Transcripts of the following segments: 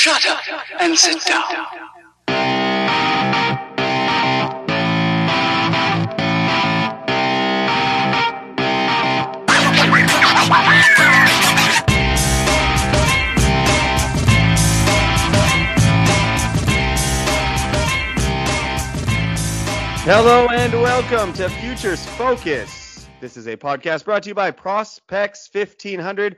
Shut up and sit down. Hello and welcome to Futures Focus. This is a podcast brought to you by Prospects 1500.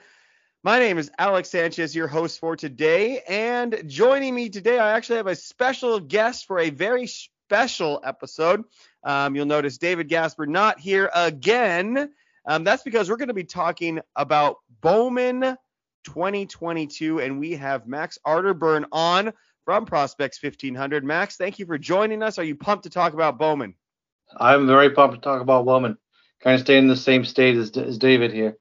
My name is Alex Sanchez, your host for today. And joining me today, I actually have a special guest for a very special episode. Um, you'll notice David Gasper not here again. Um, that's because we're going to be talking about Bowman 2022, and we have Max Arterburn on from Prospects 1500. Max, thank you for joining us. Are you pumped to talk about Bowman? I'm very pumped to talk about Bowman. Kind of stay in the same state as, as David here.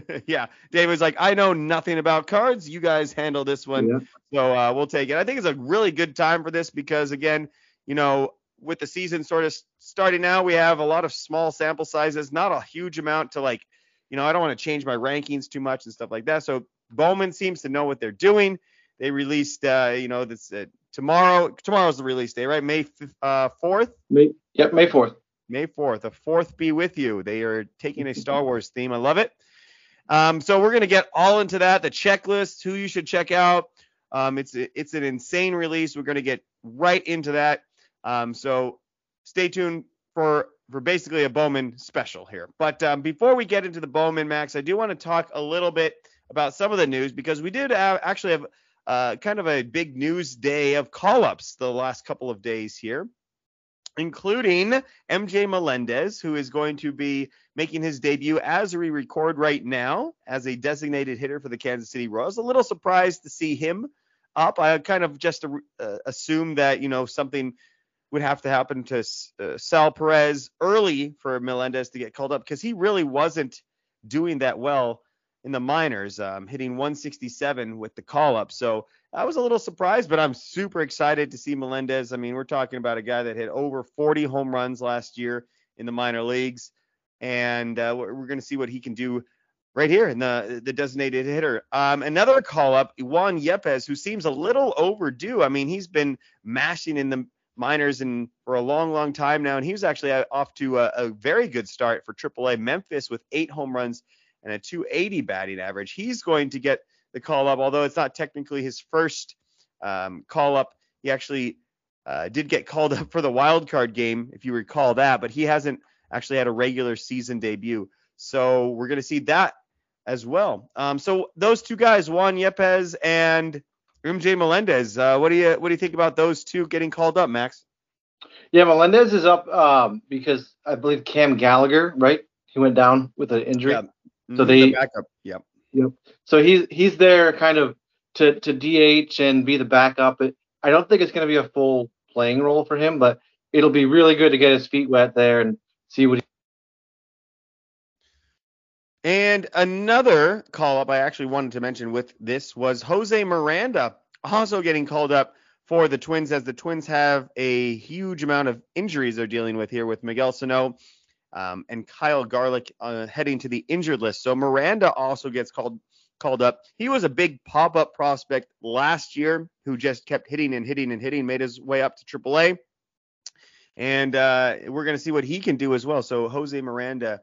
yeah, David's like, I know nothing about cards. You guys handle this one, Yeah. so uh, we'll take it. I think it's a really good time for this because, again, you know, with the season sort of starting now, we have a lot of small sample sizes, not a huge amount to like, you know, I don't want to change my rankings too much and stuff like that. So Bowman seems to know what they're doing. They released, uh, you know, this uh, tomorrow. Tomorrow's the release day, right? May uh, 4th. May, yep, May 4th. May 4th. The fourth be with you. They are taking a Star Wars theme. I love it. Um, so we're going to get all into that, the checklist, who you should check out. Um, it's it's an insane release. We're going to get right into that. Um, so stay tuned for for basically a Bowman special here. But um, before we get into the Bowman Max, I do want to talk a little bit about some of the news because we did have, actually have uh, kind of a big news day of call-ups the last couple of days here including MJ Melendez, who is going to be making his debut as we record right now as a designated hitter for the Kansas City Royals. A little surprised to see him up. I kind of just uh, assumed that, you know, something would have to happen to uh, Sal Perez early for Melendez to get called up because he really wasn't doing that well in the minors, um, hitting 167 with the call up. So I was a little surprised, but I'm super excited to see Melendez. I mean, we're talking about a guy that hit over 40 home runs last year in the minor leagues, and uh, we're, going to see what he can do right here in the the designated hitter. Um, another call up, Juan Yepez, who seems a little overdue. I mean, he's been mashing in the minors and for a long, long time now, and he was actually uh, off to a, a very good start for AAA Memphis with eight home runs and a 280 batting average. He's going to get the call up, although it's not technically his first um, call up. He actually uh, did get called up for the wild card game, if you recall that, but he hasn't actually had a regular season debut. So we're going to see that as well. Um, so those two guys, Juan Yepez and MJ Melendez, uh, what do you what do you think about those two getting called up, Max? Yeah, Melendez is up um, because I believe Cam Gallagher, right? He went down with an injury. Yeah. So Mhm, they- the backup. Yep. Yep. So he's he's there kind of to to DH and be the backup. It, I don't think it's going to be a full playing role for him, but it'll be really good to get his feet wet there and see what. He, And another call up I actually wanted to mention with this was Jose Miranda also getting called up for the Twins as the Twins have a huge amount of injuries they're dealing with here with Miguel Sano um, and Kyle Garlick uh, heading to the injured list. So Miranda also gets called called up. He was a big pop up prospect last year who just kept hitting and hitting and hitting, made his way up to AAA. And uh, we're going to see what he can do as well. So Jose Miranda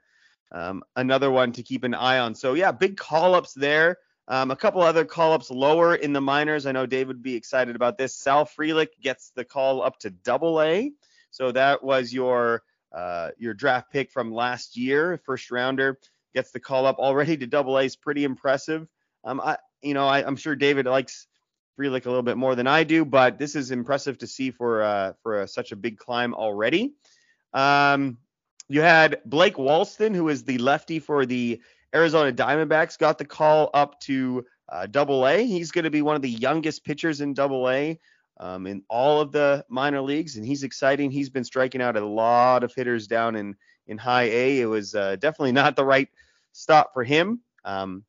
um, another one to keep an eye on. So yeah, big call ups there. Um, a couple other call ups lower in the minors. I know Dave would be excited about this. Sal Frelick gets the call up to double A. So that was your uh, your draft pick from last year, first rounder, gets the call up already to double A is pretty impressive. Um, I you know I, I'm sure David likes Frelick a little bit more than I do, but this is impressive to see for uh, for a, such a big climb already. Um, you had Blake Walston, who is the lefty for the Arizona Diamondbacks, got the call up to uh, Double A. He's going to be one of the youngest pitchers in Double A um, in all of the minor leagues, and he's exciting. He's been striking out a lot of hitters down in in High A. It was uh, definitely not the right stop for him. Um,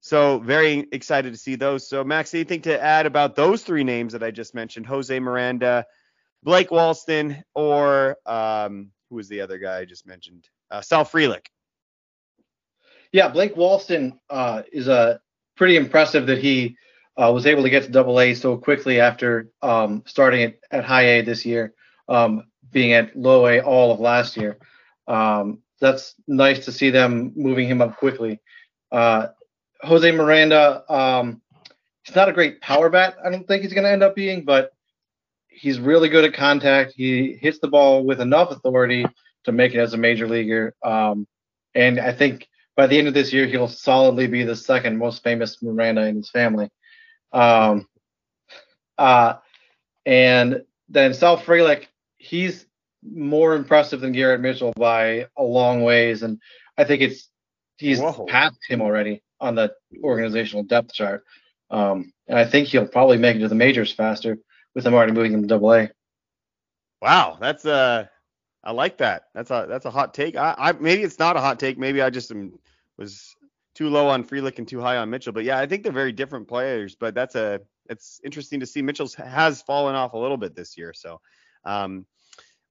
so very excited to see those. So Max, anything to add about those three names that I just mentioned? Jose Miranda, Blake Walston, or um, who was the other guy I just mentioned? Uh, Sal Frelick. yeah, Blake Walston uh, is a pretty impressive that he uh, was able to get to Double A so quickly after um, starting at, at High A this year, um, being at Low A all of last year. Um, that's nice to see them moving him up quickly. Uh, Jose Miranda, um, he's not a great power bat. I don't think he's going to end up being, but he's really good at contact. He hits the ball with enough authority to make it as a major leaguer. Um, and I think by the end of this year, he'll solidly be the second most famous Miranda in his family. Um, uh, and then Sal Frelick, he's more impressive than Garrett Mitchell by a long ways, and I think it's he's Whoa. passed him already on the organizational depth chart. Um, and I think he'll probably make it to the majors faster with him already moving into Double A. Wow, that's uh, I like that. That's a that's a hot take. I, I maybe it's not a hot take. Maybe I just am, was too low on Frelick and too high on Mitchell. But yeah, I think they're very different players. But that's a it's interesting to see Mitchell's has fallen off a little bit this year. So um,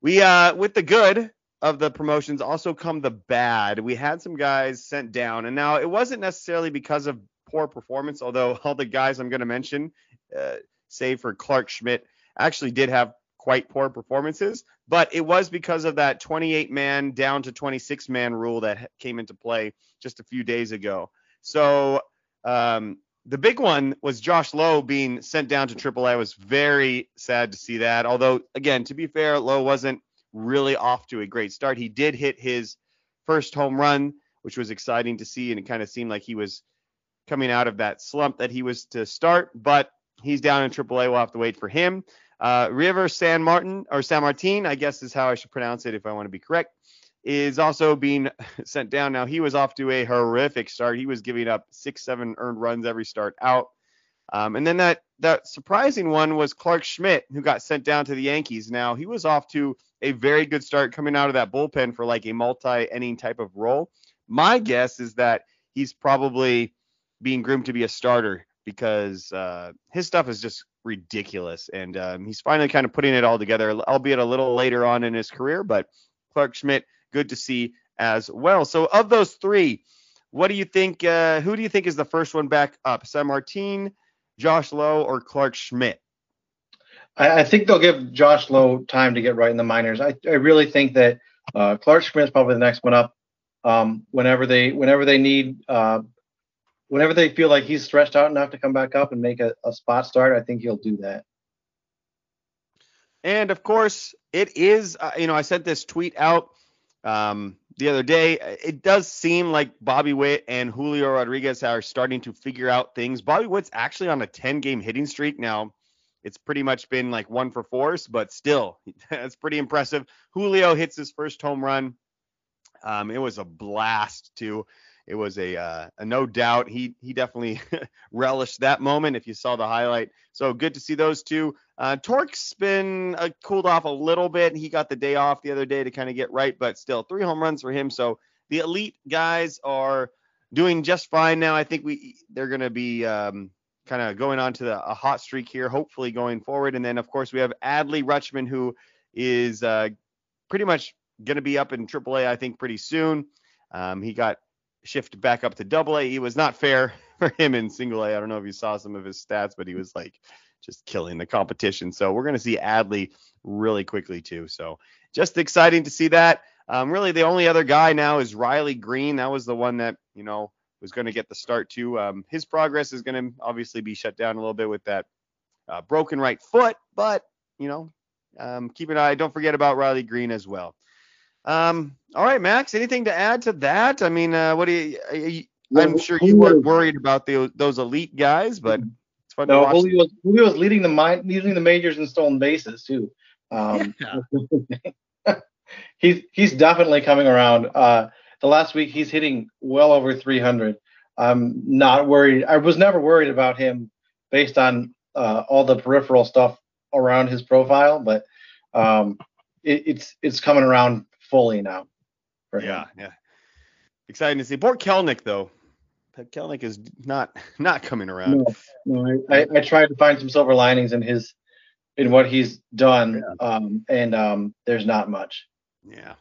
we uh with the good of the promotions also come the bad. We had some guys sent down, and now it wasn't necessarily because of poor performance, although all the guys I'm going to mention, uh, save for Clarke Schmidt, actually did have quite poor performances. But it was because of that 28 man down to 26 man rule that came into play just a few days ago. So um, the big one was Josh Lowe being sent down to AAA. I was very sad to see that. Although, again, to be fair, Lowe wasn't really off to a great start. He did hit his first home run, which was exciting to see, and it kind of seemed like he was coming out of that slump that he was to start. But he's down in AAA. We'll have to wait for him. Uh, River San Martin or San Martin, I guess is how I should pronounce it if I want to be correct, is also being sent down. Now he was off to a horrific start. He was giving up six, seven earned runs every start out. Um, and then that that surprising one was Clarke Schmidt, who got sent down to the Yankees. Now he was off to a very good start coming out of that bullpen for like a multi-inning type of role. My guess is that he's probably being groomed to be a starter because uh, his stuff is just ridiculous, and um, he's finally kind of putting it all together, albeit a little later on in his career. But Clarke Schmidt, good to see as well. So of those three, what do you think? Uh, who do you think is the first one back up? San Martin, Josh Lowe, or Clarke Schmidt? I, I, think they'll give Josh Lowe time to get right in the minors. I, I really think that uh, Clarke Schmidt's probably the next one up. Um, whenever they whenever they need uh, whenever they feel like he's stretched out enough to come back up and make a, a spot start, I think he'll do that. And of course, it is. Uh, you know, I sent this tweet out um, the other day. It does seem like Bobby Witt and Julio Rodriguez are starting to figure out things. Bobby Witt's actually on a 10 game hitting streak now it's pretty much been like one for fours, but still, that's pretty impressive. Julio hits his first home run. Um, it was a blast too. It was a, uh, a no doubt. He he definitely relished that moment. If you saw the highlight, so good to see those two. Uh, Tork's been uh, cooled off a little bit. He got the day off the other day to kind of get right, but still three home runs for him. So the elite guys are doing just fine now. I think we they're going to be um, kind of going on to the, a hot streak here, hopefully going forward. And then, of course, we have Adley Rutschman, who is uh, pretty much going to be up in AAA, I think, pretty soon. Um, he got shifted back up to Double A. He was not fair for him in Single A. I don't know if you saw some of his stats, but he was like just killing the competition. So we're going to see Adley really quickly too. So just exciting to see that. Um, really, the only other guy now is Riley Greene. That was the one that you know was going to get the start too. Um, his progress is going to obviously be shut down a little bit with that uh, broken right foot, but you know, um, keep an eye. Don't forget about Riley Greene as well. Um, all right, Max. Anything to add to that? I mean, uh, what do you? you I'm sure you weren't worried about the, those elite guys, but it's fun no, to watch. Julio, Julio's leading the leading the majors in stolen bases too. Um, yeah. he's he's definitely coming around. Uh, the last week he's hitting well over 300. I'm not worried. I was never worried about him based on uh, all the peripheral stuff around his profile, but um, it, it's it's coming around fully now. yeah, him. yeah. Exciting to see. Poor Kelenic though. Kelenic is not not coming around. No, no I, I, I tried to find some silver linings in his in what he's done, yeah. um, and um, there's not much. Yeah.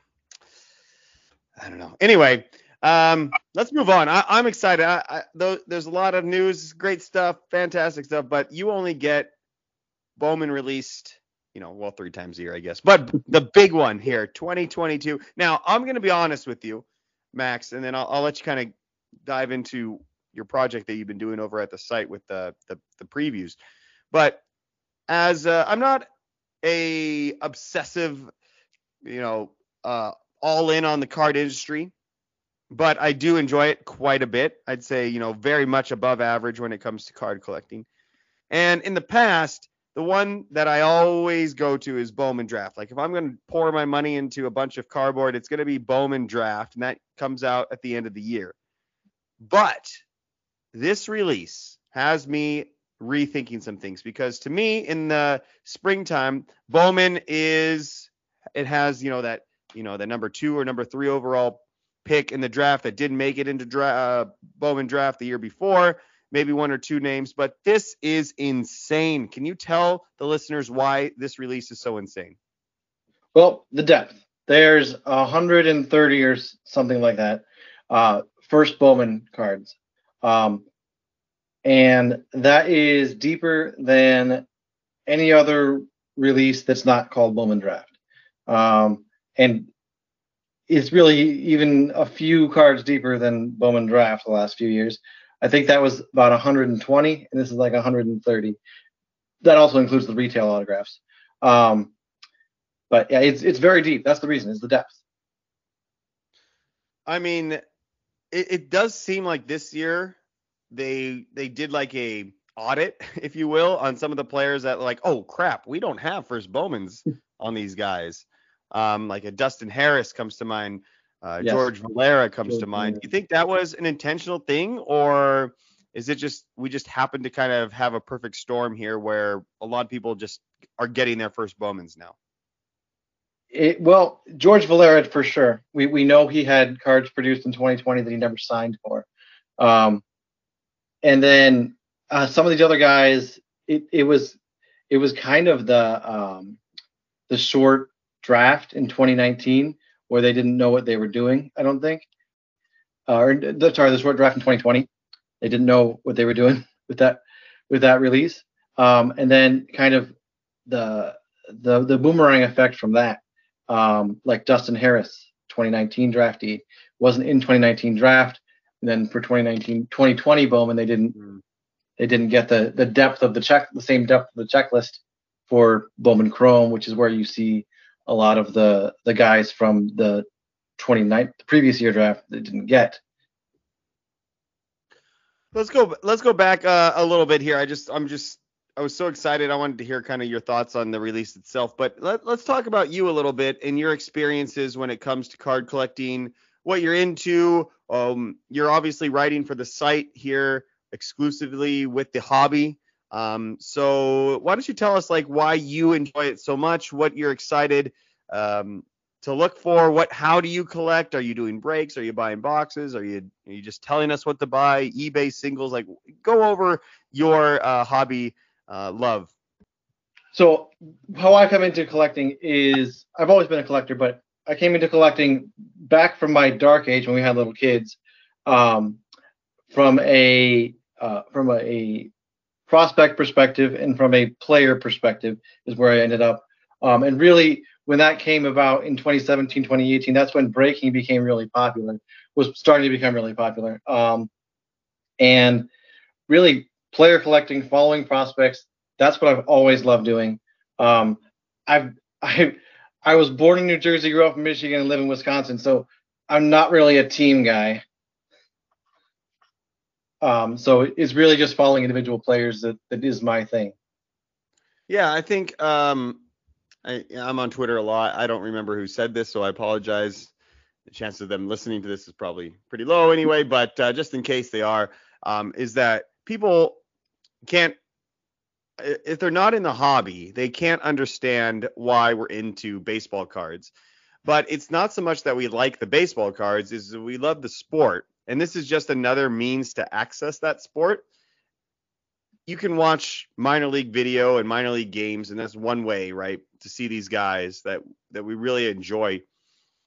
I don't know. Anyway, Um, let's move on. I, I'm excited. I, I, though, there's a lot of news, great stuff, fantastic stuff, but you only get Bowman released, you know, well, three times a year, I guess. But the big one here, 2022. Now, I'm going to be honest with you, Max, and then I'll, I'll let you kind of dive into your project that you've been doing over at the site with the the, the previews. But as uh, I'm not a obsessive, you know, uh, all in on the card industry, but I do enjoy it quite a bit. I'd say, you know, very much above average when it comes to card collecting. And in the past, the one that I always go to is Bowman Draft. Like if I'm going to pour my money into a bunch of cardboard, it's going to be Bowman Draft, and that comes out at the end of the year. But this release has me rethinking some things because to me in the springtime, Bowman is it has, you know, that, you know, the number 2 or number 3 overall pick in the draft that didn't make it into dra- uh, Bowman draft the year before, maybe one or two names, but this is insane. Can you tell the listeners why this release is so insane? Well, the depth. There's 130 or something like that. Uh, first Bowman cards. Um, and that is deeper than any other release that's not called Bowman Draft. Um, and it's really even a few cards deeper than Bowman Draft the last few years. I think that was about 120, and this is like 130. That also includes the retail autographs. Um, but yeah, it's it's very deep. That's the reason. Is the depth. I mean, it, it does seem like this year they they did like a audit, if you will, on some of the players that like, oh crap, we don't have first Bowmans on these guys. Um, like a Dustin Harris comes to mind. Uh, yes. George Valera comes George to mind. Valera. Do you think that was an intentional thing, or is it just we just happen to kind of have a perfect storm here where a lot of people just are getting their first Bowmans now? It, well, George Valera for sure. We we know he had cards produced in 2020 that he never signed for. Um, and then uh, some of these other guys, it, it was it was kind of the um, the short draft in 2019 where they didn't know what they were doing. I don't think. Uh, or sorry, the short draft in 2020, they didn't know what they were doing with that with that release. Um, and then kind of the the the boomerang effect from that, um, like Dustin Harris, 2019 draftee, wasn't in 2019 draft. And then for 2019, 2020 Bowman, they didn't mm. they didn't get the the depth of the check, the same depth of the checklist for Bowman Chrome, which is where you see a lot of the the guys from the 29th the previous year draft that didn't get. Let's go let's go back uh, a little bit here. I just I'm just I was so excited. I wanted to hear kind of your thoughts on the release itself, but let, let's talk about you a little bit and your experiences when it comes to card collecting, what you're into. Um, you're obviously writing for the site here exclusively with the hobby. Um, so why don't you tell us like why you enjoy it so much, what you're excited um, to look for, what how do you collect? Are you doing breaks? Are you buying boxes? Are you are you just telling us what to buy? eBay singles, like go over your uh, hobby uh, love. So how I come into collecting is I've always been a collector, but I came into collecting back from my dark age when we had little kids, um, from a uh, from a, a prospect perspective and from a player perspective is where I ended up. Um, and really, when that came about in 2017, 2018, that's when breaking became really popular, was starting to become really popular. Um, and really, player collecting, following prospects, that's what I've always loved doing. Um, I've I I was born in New Jersey, grew up in Michigan, and live in Wisconsin, so I'm not really a team guy. Um, so it's really just following individual players that, that is my thing. Yeah, I think um, I, I'm on Twitter a lot. I don't remember who said this, so I apologize. The chance of them listening to this is probably pretty low anyway, but uh, just in case they are, um, is that people can't, if they're not in the hobby, they can't understand why we're into baseball cards. But it's not so much that we like the baseball cards, is we love the sport and this is just another means to access that sport. You can watch minor league video and minor league games, and that's one way, right, to see these guys that that we really enjoy.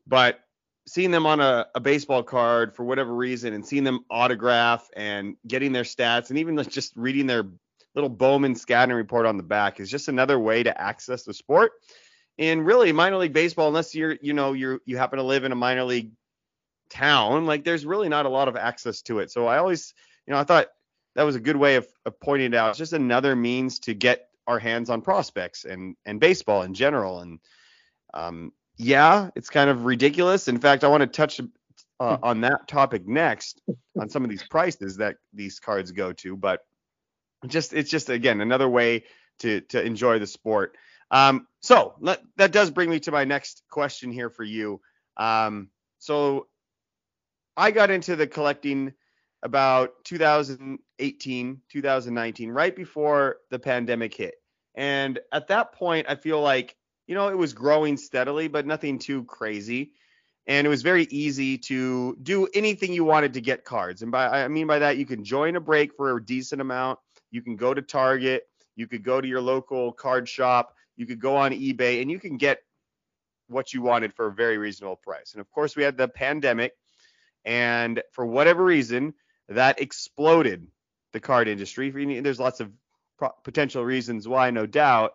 But seeing them on a, a baseball card for whatever reason and seeing them autograph and getting their stats and even just reading their little Bowman scouting report on the back is just another way to access the sport. And really, minor league baseball, unless you're, you know, you're you happen to live in a minor league town, like there's really not a lot of access to it. So I always, you know, I thought that was a good way of, of pointing it out. It's just another means to get our hands on prospects and and baseball in general. And um, yeah, it's kind of ridiculous. In fact, I want to touch uh, on that topic next on some of these prices that these cards go to, but just it's just again another way to to enjoy the sport. Um, so let, that does bring me to my next question here for you. Um, so I got into the collecting about 2018, 2019, right before the pandemic hit. And at that point, I feel like, you know, it was growing steadily, but nothing too crazy. And it was very easy to do anything you wanted to get cards. And by I mean by that, you can join a break for a decent amount. You can go to Target. You could go to your local card shop. You could go on eBay and you can get what you wanted for a very reasonable price. And of course, we had the pandemic. And for whatever reason, that exploded the card industry. There's lots of potential reasons why, no doubt.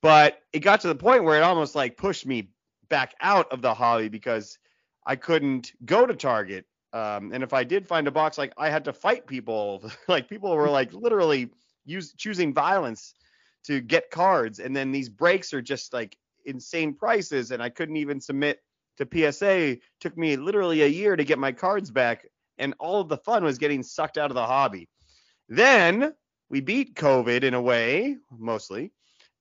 But it got to the point where it almost like pushed me back out of the hobby because I couldn't go to Target. Um, and if I did find a box, like I had to fight people. like people were like literally use choosing violence to get cards, and then these breaks are just like insane prices, and I couldn't even submit to PSA. Took me literally a year to get my cards back, and all of the fun was getting sucked out of the hobby. Then we beat COVID in a way, mostly.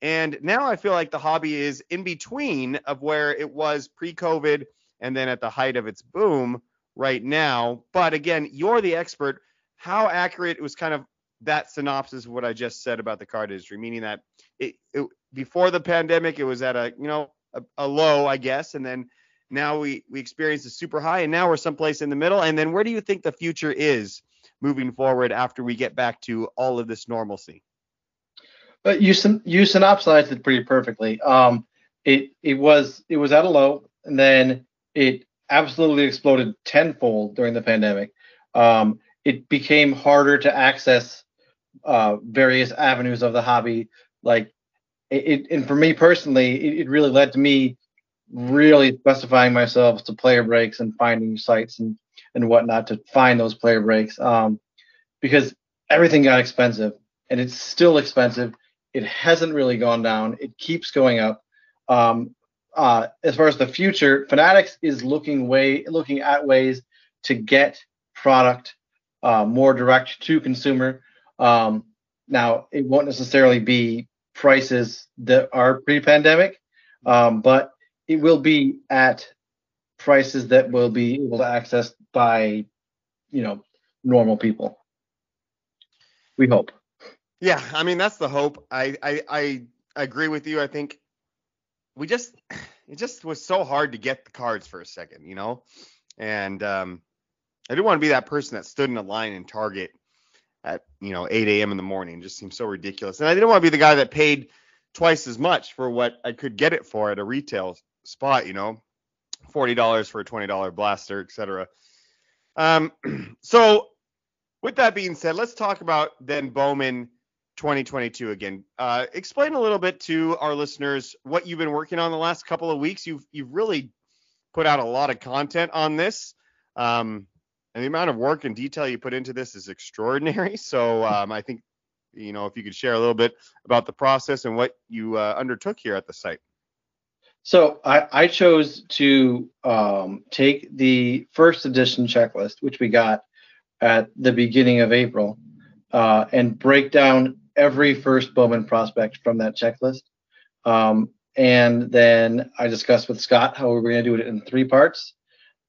And now I feel like the hobby is in between of where it was pre-COVID and then at the height of its boom right now. But again, you're the expert. How accurate was kind of that synopsis of what I just said about the card industry, meaning that it, it before the pandemic it was at a you know a, a low, I guess, and then now we we experienced a super high, and now we're someplace in the middle. And then where do you think the future is moving forward after we get back to all of this normalcy? But you you synopsized it pretty perfectly. Um, it it was it was at a low, and then it absolutely exploded tenfold during the pandemic. Um, it became harder to access uh, various avenues of the hobby. Like it, it and for me personally, it, it really led to me really specifying myself to player breaks and finding sites and and whatnot to find those player breaks um, because everything got expensive and it's still expensive. It hasn't really gone down. It keeps going up. Um, uh, as far as the future, Fanatics is looking way looking at ways to get product uh, more direct to consumer. Um, now, it won't necessarily be prices that are pre-pandemic, um, but it will be at prices that will be able to access by, you know, normal people. We hope. Yeah, I mean that's the hope. I I I agree with you. I think we just it just was so hard to get the cards for a second, you know, and um, I didn't want to be that person that stood in a line in Target at you know 8 a.m. in the morning. It just seems so ridiculous. And I didn't want to be the guy that paid twice as much for what I could get it for at a retail spot, you know, $40 for a $20 blaster, etc. Um, so with that being said, let's talk about then Bowman 2022 again. Uh, explain a little bit to our listeners what you've been working on the last couple of weeks. You've you've really put out a lot of content on this. Um, and the amount of work and detail you put into this is extraordinary. So um, I think, you know, if you could share a little bit about the process and what you uh, undertook here at the site. So I, I chose to um, take the first edition checklist, which we got at the beginning of April, uh, and break down every first Bowman prospect from that checklist. Um, and then I discussed with Scott how we are going to do it in three parts.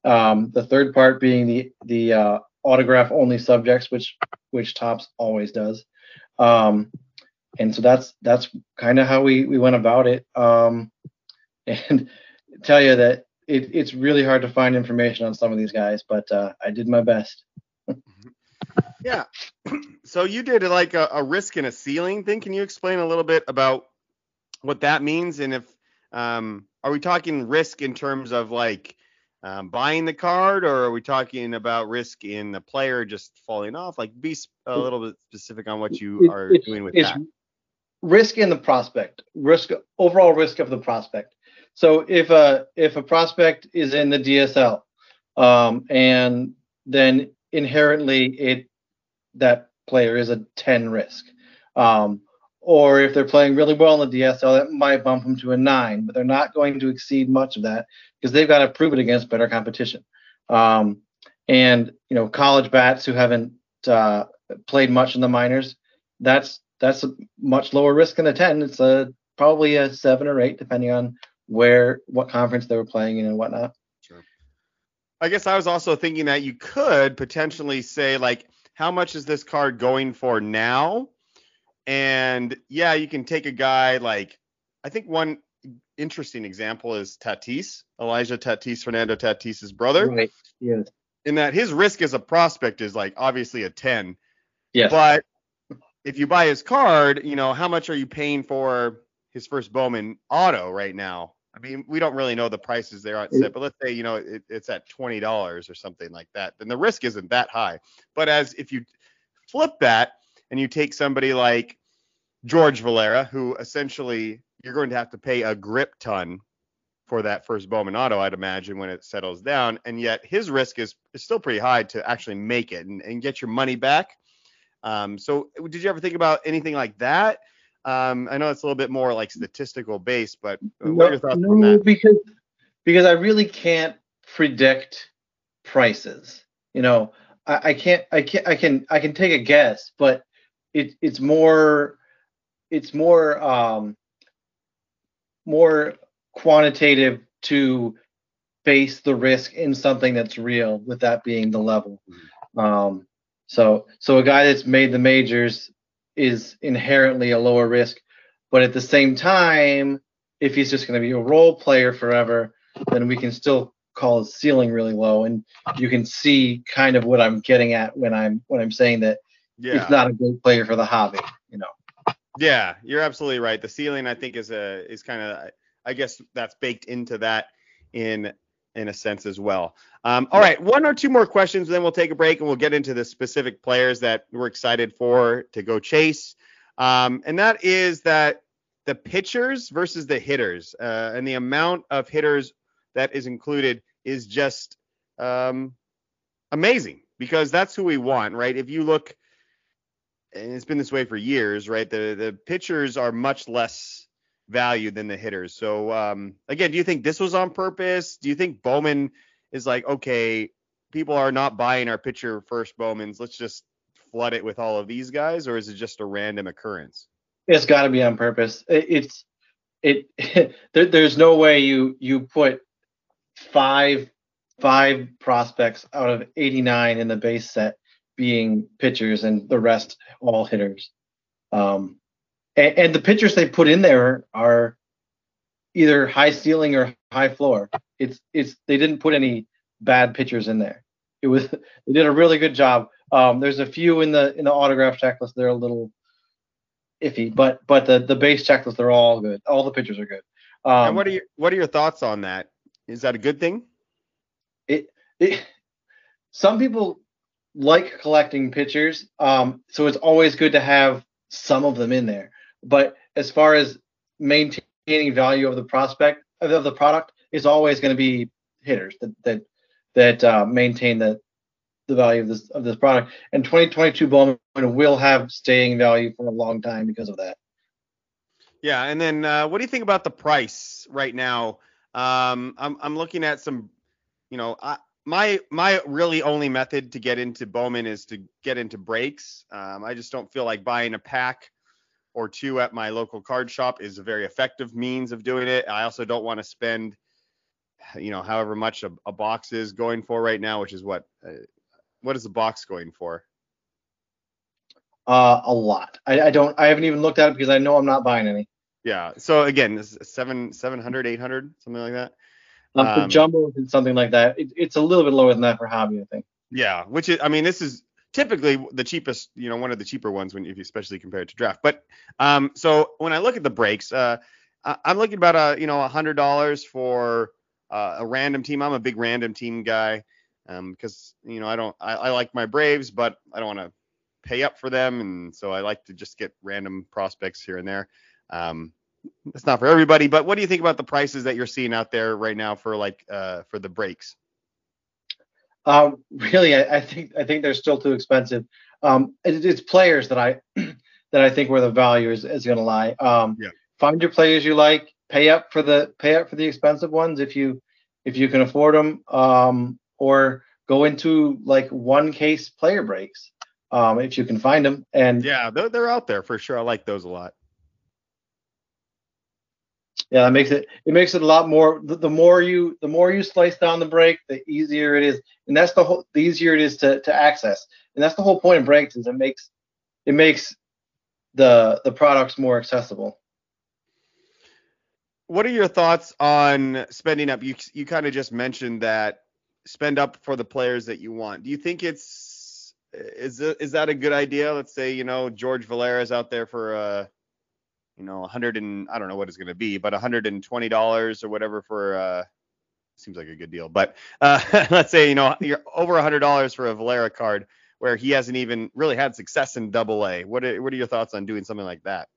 Um, the third part being the the uh, autograph only subjects, which which Topps always does. Um, and so that's that's kind of how we we went about it. Um, and tell you that it, it's really hard to find information on some of these guys, but uh, I did my best. yeah. So you did like a, a, risk and a ceiling thing. Can you explain a little bit about what that means? And if um, are we talking risk in terms of like um, buying the card, or are we talking about risk in the player just falling off? Like, be a little bit specific on what you It- are doing with that. risk in the prospect, risk overall risk of the prospect. So if a if a prospect is in the DSL, um, and then inherently it that player is a 10 risk. Um, or if they're playing really well in the DSL, that might bump them to a nine, but they're not going to exceed much of that because they've got to prove it against better competition. Um, and you know, college bats who haven't uh, played much in the minors, that's that's a much lower risk than a 10. It's a probably a seven or eight, depending on where what conference they were playing in and whatnot. Sure. I guess I was also thinking that you could potentially say like, how much is this card going for now? And yeah, you can take a guy like, I think one interesting example is Tatis, Elijah Tatis, Fernando Tatis's brother, Right. Yes. in that his risk as a prospect is like obviously a 10. Yes. But if you buy his card, you know, how much are you paying for his first Bowman auto right now? I mean, we don't really know the prices there on set, but let's say, you know, it, it's at $20 or something like that. Then the risk isn't that high. But as if you flip that and you take somebody like George Valera, who essentially you're going to have to pay a grip ton for that first Bowman auto, I'd imagine, when it settles down. And yet his risk is, is still pretty high to actually make it and, and get your money back. Um, so did you ever think about anything like that? Um, I know it's a little bit more like statistical based, but uh, what are your thoughts no, on that? because because I really can't predict prices. You know, I, I can't I can I can I can take a guess, but it it's more it's more um more quantitative to base the risk in something that's real with that being the level. Um so so a guy that's made the majors is inherently a lower risk, but at the same time, if he's just going to be a role player forever, then we can still call his ceiling really low, and you can see kind of what I'm getting at when I'm when I'm saying that Yeah. he's not a great player for the hobby. You know, Yeah, you're absolutely right. The ceiling, I think, is a is kind of, I guess that's baked into that in in a sense as well. Um, all right, one or two more questions, then we'll take a break and we'll get into the specific players that we're excited for to go chase. Um, and that is that the pitchers versus the hitters, uh, and the amount of hitters that is included is just um, amazing because that's who we want, right? If you look and it's been this way for years, right? The the pitchers are much less valued than the hitters. So um, again, do you think this was on purpose? Do you think Bowman is like, okay, people are not buying our pitcher first Bowmans. Let's just flood it with all of these guys, or is it just a random occurrence? it's got to be on purpose. It, it's it. there, there's no way you you put five five prospects out of 89 in the base set being pitchers and the rest all hitters. Um, and, and the pitchers they put in there are either high ceiling or high floor. It's it's they didn't put any bad pitchers in there. It was they did a really good job. Um, there's a few in the in the autograph checklist. They're a little iffy, but but the the base checklist they're all good. All the pitchers are good. Um, and what are your what are your thoughts on that? Is that a good thing? it, it some people like collecting pitchers um so it's always good to have some of them in there but as far as maintaining value of the prospect of the product is always going to be hitters that that that uh, maintain the the value of this of this product and 2022 Bowman will have staying value for a long time because of that Yeah, and then uh, what do you think about the price right now? Um, I'm I'm looking at some, you know, I, my my really only method to get into Bowman is to get into breaks. Um, I just don't feel like buying a pack or two at my local card shop is a very effective means of doing it. I also don't want to spend, you know, however much a, a box is going for right now, which is what uh, what is the box going for? uh a lot I, I don't i haven't even looked at it because i know i'm not buying any Yeah. So again, this is seven 700, 800, something like that. um, for Um, jumbo and something like that it, it's a little bit lower than that for hobby i think Yeah, which is, I mean, this is typically the cheapest, you know, one of the cheaper ones when, if you especially compare it to draft. But, um, so when I look at the breaks, uh, I'm looking about a, you know, a hundred dollars for uh, a random team. I'm a big random team guy because um, you know I don't I, I like my Braves, but I don't want to pay up for them, and so I like to just get random prospects here and there. Um, it's not for everybody, but what do you think about the prices that you're seeing out there right now for like uh, for the breaks? Um, really, I, I, think I think they're still too expensive. Um, it, it's players that I that I think where the value is, is going to lie. Um, yeah. Find your players you like, pay up for the pay up for the expensive ones if you if you can afford them, um, or go into like one case player breaks um, if you can find them. And yeah, they're, they're out there for sure. I like those a lot yeah, that makes it it makes it a lot more. The, the, more you the more you slice down the break, the easier it is, and that's the whole the easier it is to to access, and that's the whole point of breaks is it makes it makes the the products more accessible. What are your thoughts on spending up? You you kind of just mentioned that spend up for the players that you want. Do you think it's is is that a good idea? Let's say you know George Valera is out there for a you know, 100 and I don't know what it's going to be, but 120 dollars or whatever for uh, seems like a good deal. But uh, let's say you know you're over 100 dollars for a Valera card where he hasn't even really had success in Double A. What are, what are your thoughts on doing something like that?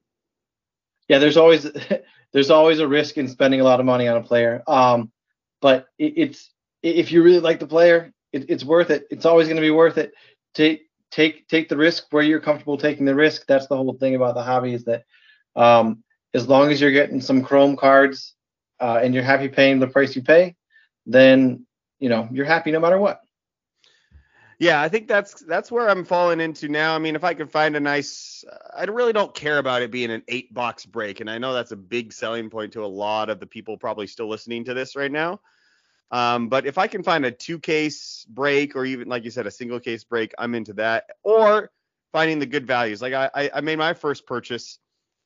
Yeah, there's always there's always a risk in spending a lot of money on a player. Um, but it, it's if you really like the player, it, it's worth it. It's always going to be worth it. Take take take the risk where you're comfortable taking the risk. That's the whole thing about the hobby is that um, as long as you're getting some Chrome cards uh, and you're happy paying the price you pay, then you know you're happy no matter what. Yeah, I think that's that's where I'm falling into now. I mean, if I could find a nice, I really don't care about it being an eight box break, and I know that's a big selling point to a lot of the people probably still listening to this right now. Um, but if I can find a two case break, or even like you said, a single case break, I'm into that. Or finding the good values. Like I, I made my first purchase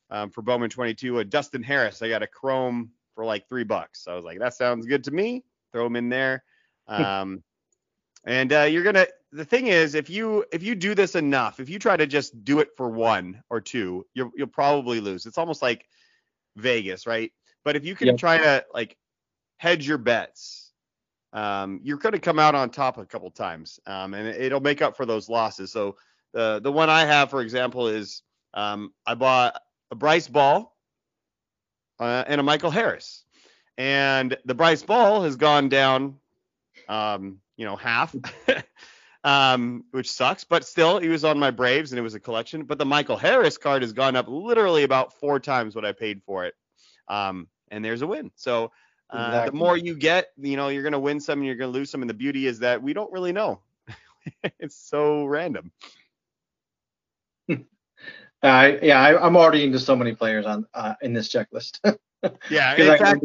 um, for Bowman 22. A Dustin Harris, I got a Chrome for like three bucks. So I was like, that sounds good to me. Throw him in there. Um, and uh, you're gonna. The thing is, if you if you do this enough, if you try to just do it for one or two, you'll you'll probably lose. It's almost like Vegas, right? But if you can yep. try to like hedge your bets, um, you're going to come out on top a couple times, um, and it'll make up for those losses. So the the one I have, for example, is um, I bought a Bryce Ball, uh, and a Michael Harris. And the Bryce Ball has gone down, um, you know, half, um, which sucks. But still, he was on my Braves, and it was a collection. But the Michael Harris card has gone up literally about four times what I paid for it. Um, and there's a win. So uh, exactly. the more you get, you know, you're going to win some and you're going to lose some. And the beauty is that we don't really know. it's so random. Uh, yeah, I, am already into so many players on uh, in this checklist. yeah,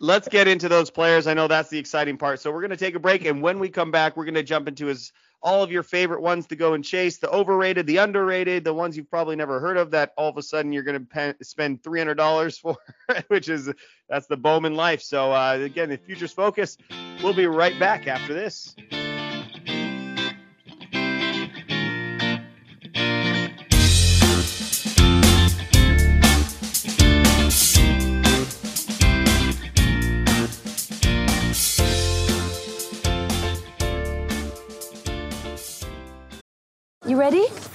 let's get into those players. I know that's the exciting part. So we're going to take a break, and when we come back, we're going to jump into his all of your favorite ones to go and chase the overrated, the underrated, the ones you've probably never heard of that all of a sudden you're going to spend $300 for, which is that's the Bowman life. So uh, again, the Futures Focus. We'll be right back after this.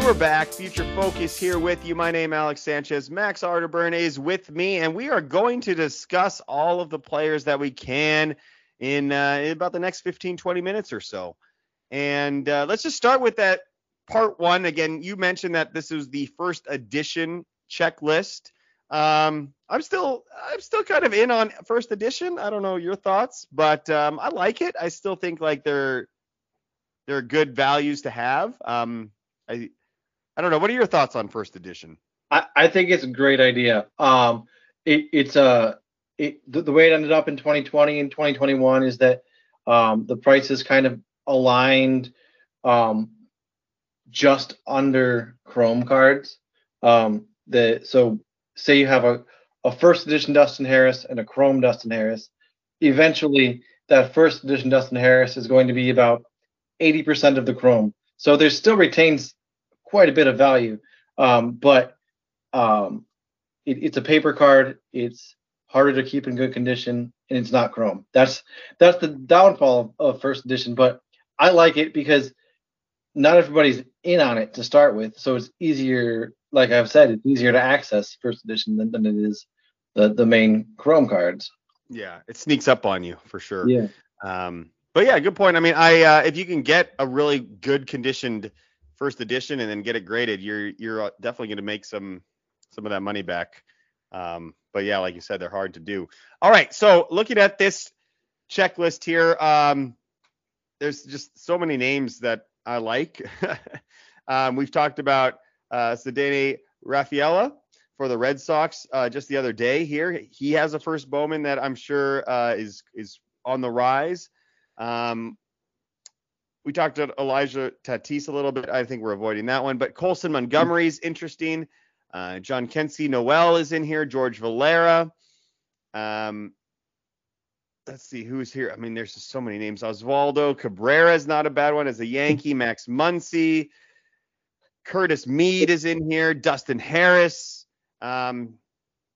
And we're back. Future Focus here with you. My name Alex Sanchez. Max Arterburn is with me, and we are going to discuss all of the players that we can in, uh, in about the next 15, 20 minutes or so. And uh, let's just start with that part one. Again, you mentioned that this is the first edition checklist. Um, I'm still I'm still kind of in on first edition. I don't know your thoughts, but um, I like it. I still think like they're they're good values to have. Um, I I don't know. What are your thoughts on first edition? I, I think it's a great idea. Um, it, it's a it, the, the way it ended up in 2020 and 2021 is that um, the prices kind of aligned um, just under Chrome cards. Um, the so say you have a, a first edition Dustin Harris and a Chrome Dustin Harris. Eventually, that first edition Dustin Harris is going to be about 80% of the Chrome. So there still retains quite a bit of value, um, but um, it, it's a paper card. It's harder to keep in good condition, and it's not Chrome. That's that's the downfall of, of first edition. But I like it because not everybody's in on it to start with, so it's easier. Like I've said, it's easier to access first edition than, than it is the the main Chrome cards. Yeah, it sneaks up on you for sure. Yeah. Um, but yeah, good point. I mean, I uh, if you can get a really good conditioned first edition and then get it graded, you're you're uh, definitely going to make some some of that money back. Um, but yeah, like you said, they're hard to do. All right, so looking at this checklist here, um, there's just so many names that I like. um, we've talked about uh, Rafaela for the Red Sox uh, just the other day. Here, he has a first Bowman that I'm sure uh, is is on the rise. Um, we talked about Elijah Tatis a little bit. I think we're avoiding that one, but Colson Montgomery's interesting. Uh, Jhonkensy Noel is in here. George Valera. Um, let's see who's here. I mean, there's just so many names. Oswaldo Cabrera is not a bad one as a Yankee. Max Muncy. Curtis Mead is in here. Dustin Harris. Um,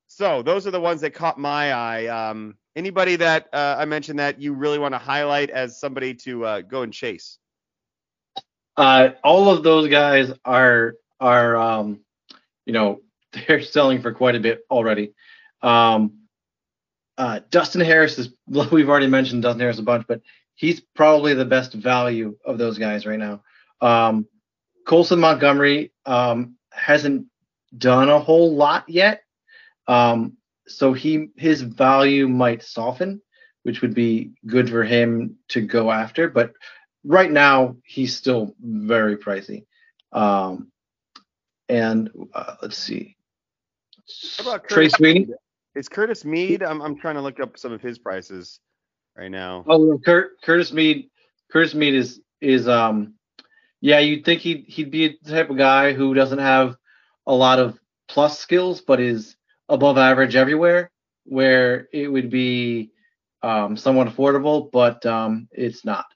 so those are the ones that caught my eye. Um, anybody that uh, I mentioned that you really want to highlight as somebody to uh, go and chase? Uh, all of those guys are are um, you know they're selling for quite a bit already. Um, uh, Dustin Harris is we've already mentioned Dustin Harris a bunch, but he's probably the best value of those guys right now. Um, Colson Montgomery um, hasn't done a whole lot yet, um, so he his value might soften, which would be good for him to go after. But right now, he's still very pricey. Um, and uh, let's see, How about Trey Sweeney. Is Curtis Mead? I'm I'm trying to look up some of his prices right now. Oh, Kurt, Curtis Mead. Curtis Mead is is um, yeah. You'd think he'd he'd be the type of guy who doesn't have a lot of plus skills, but is above average everywhere. Where it would be um, somewhat affordable, but um, it's not.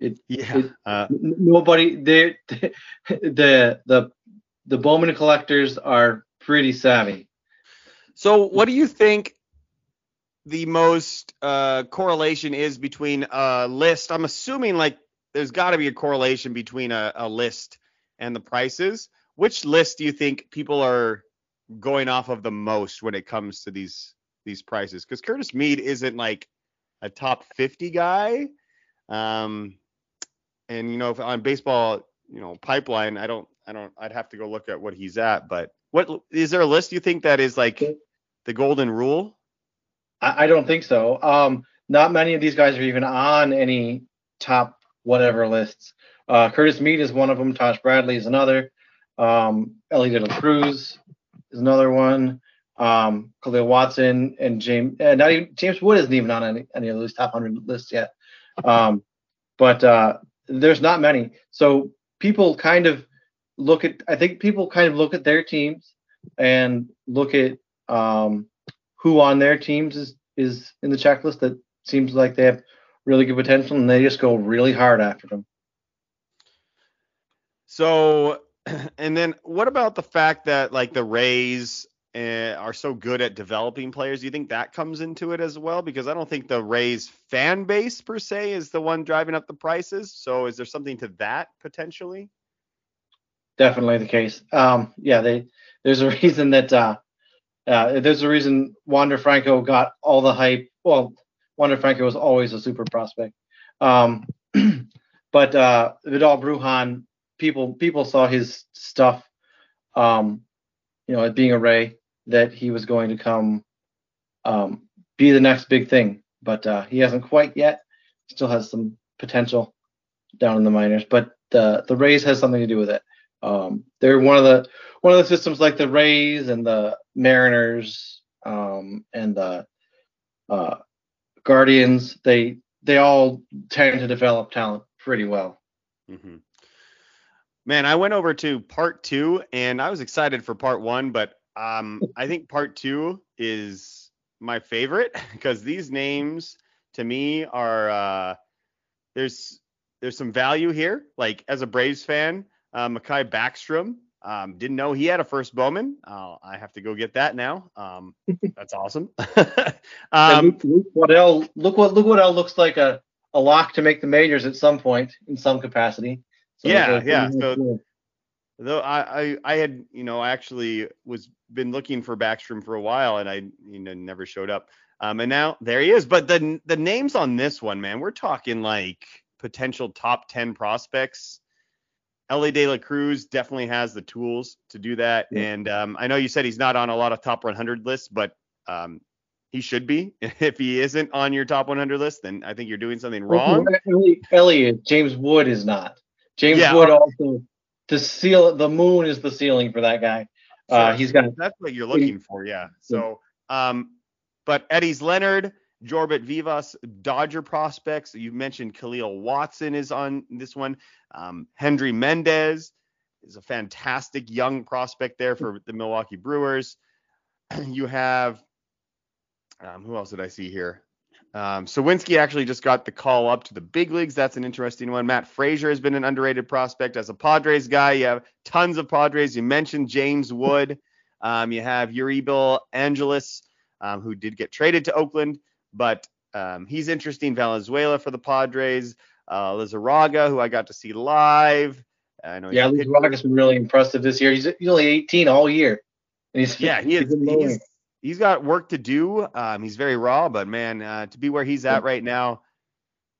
It, Yeah. it- Uh, nobody they the the the Bowman collectors are pretty savvy. So, what do you think the most uh, correlation is between a list? I'm assuming like there's got to be a correlation between a, a list and the prices. Which list do you think people are going off of the most when it comes to these these prices? Because Curtis Mead isn't like a top 50 guy. Um, and you know, if on baseball, you know, pipeline, I don't, I don't, I'd have to go look at what he's at. But what is there a list you think that is like the golden rule? I, I don't think so. Um, not many of these guys are even on any top whatever lists. Uh, Curtis Mead is one of them. Taj Bradley is another. Um, Elly De Cruz is another one. Um, Kahlil Watson and James, uh, not even James Wood isn't even on any, any of those top 100 lists yet. Um, but uh, there's not many. So people kind of look at, I think people kind of look at their teams and look at um, who on their teams is is in the checklist that seems like they have really good potential, and they just go really hard after them. So, and then what about the fact that like the Rays uh, are so good at developing players? Do you think that comes into it as well? Because I don't think the Rays fan base per se is the one driving up the prices. So, is there something to that potentially? Definitely the case. Um, yeah, they there's a reason that uh, uh, there's a reason Wander Franco got all the hype. Well, Wander Franco was always a super prospect, um, but uh, Vidal Brujan, people people saw his stuff, um, you know, as being a Ray, that he was going to come um, be the next big thing, but uh, he hasn't quite yet. Still has some potential down in the minors, but the the Rays has something to do with it. Um, they're one of the one of the systems like the Rays and the Mariners um, and the uh, Guardians. They they all tend to develop talent pretty well. hmm Man, I went over to part two and I was excited for part one, but um, I think part two is my favorite because these names to me are uh, there's there's some value here. Like as a Braves fan, uh, Mahki Backstrom um, didn't know he had a first Bowman. Uh, I have to go get that now. Um, that's awesome. And um, Luke, Luke Waddell, look what Luke Waddell looks like a, a lock to make the majors at some point in some capacity. Yeah, it's yeah, so- Though I, I, I had, you know, I actually was been looking for Backstrom for a while and I, you know, never showed up. Um, and now there he is. But the the names on this one, man, we're talking like potential top 10 prospects. Elly De La Cruz definitely has the tools to do that. Yeah. And um, I know you said he's not on a lot of top 100 lists, but um, he should be. If he isn't on your top 100 list, then I think you're doing something wrong. Elliot, James Wood is not. James Yeah. Wood also the seal the moon is the ceiling for that guy. Uh, he's got that's what you're looking for, yeah. So, um, but Eddys Leonard, Jorbit Vivas, Dodger prospects. You mentioned Kahlil Watson is on this one. Um, Hendry Mendez is a fantastic young prospect there for the Milwaukee Brewers. You have, um, who else did I see here? Um, Sawinski actually just got the call up to the big leagues. That's an interesting one. Matt Frazier has been an underrated prospect as a Padres guy. You have tons of Padres. You mentioned James Wood. Um, you have Euribiel Angeles, um, who did get traded to Oakland, but um, he's interesting. Valenzuela for the Padres. Uh, Lizarraga, who I got to see live. I know yeah, Rocket's been really impressive this year. He's, he's only 18 all year. And he's yeah, he is. He's, he's got work to do. Um, he's very raw, but man, uh, to be where he's at right now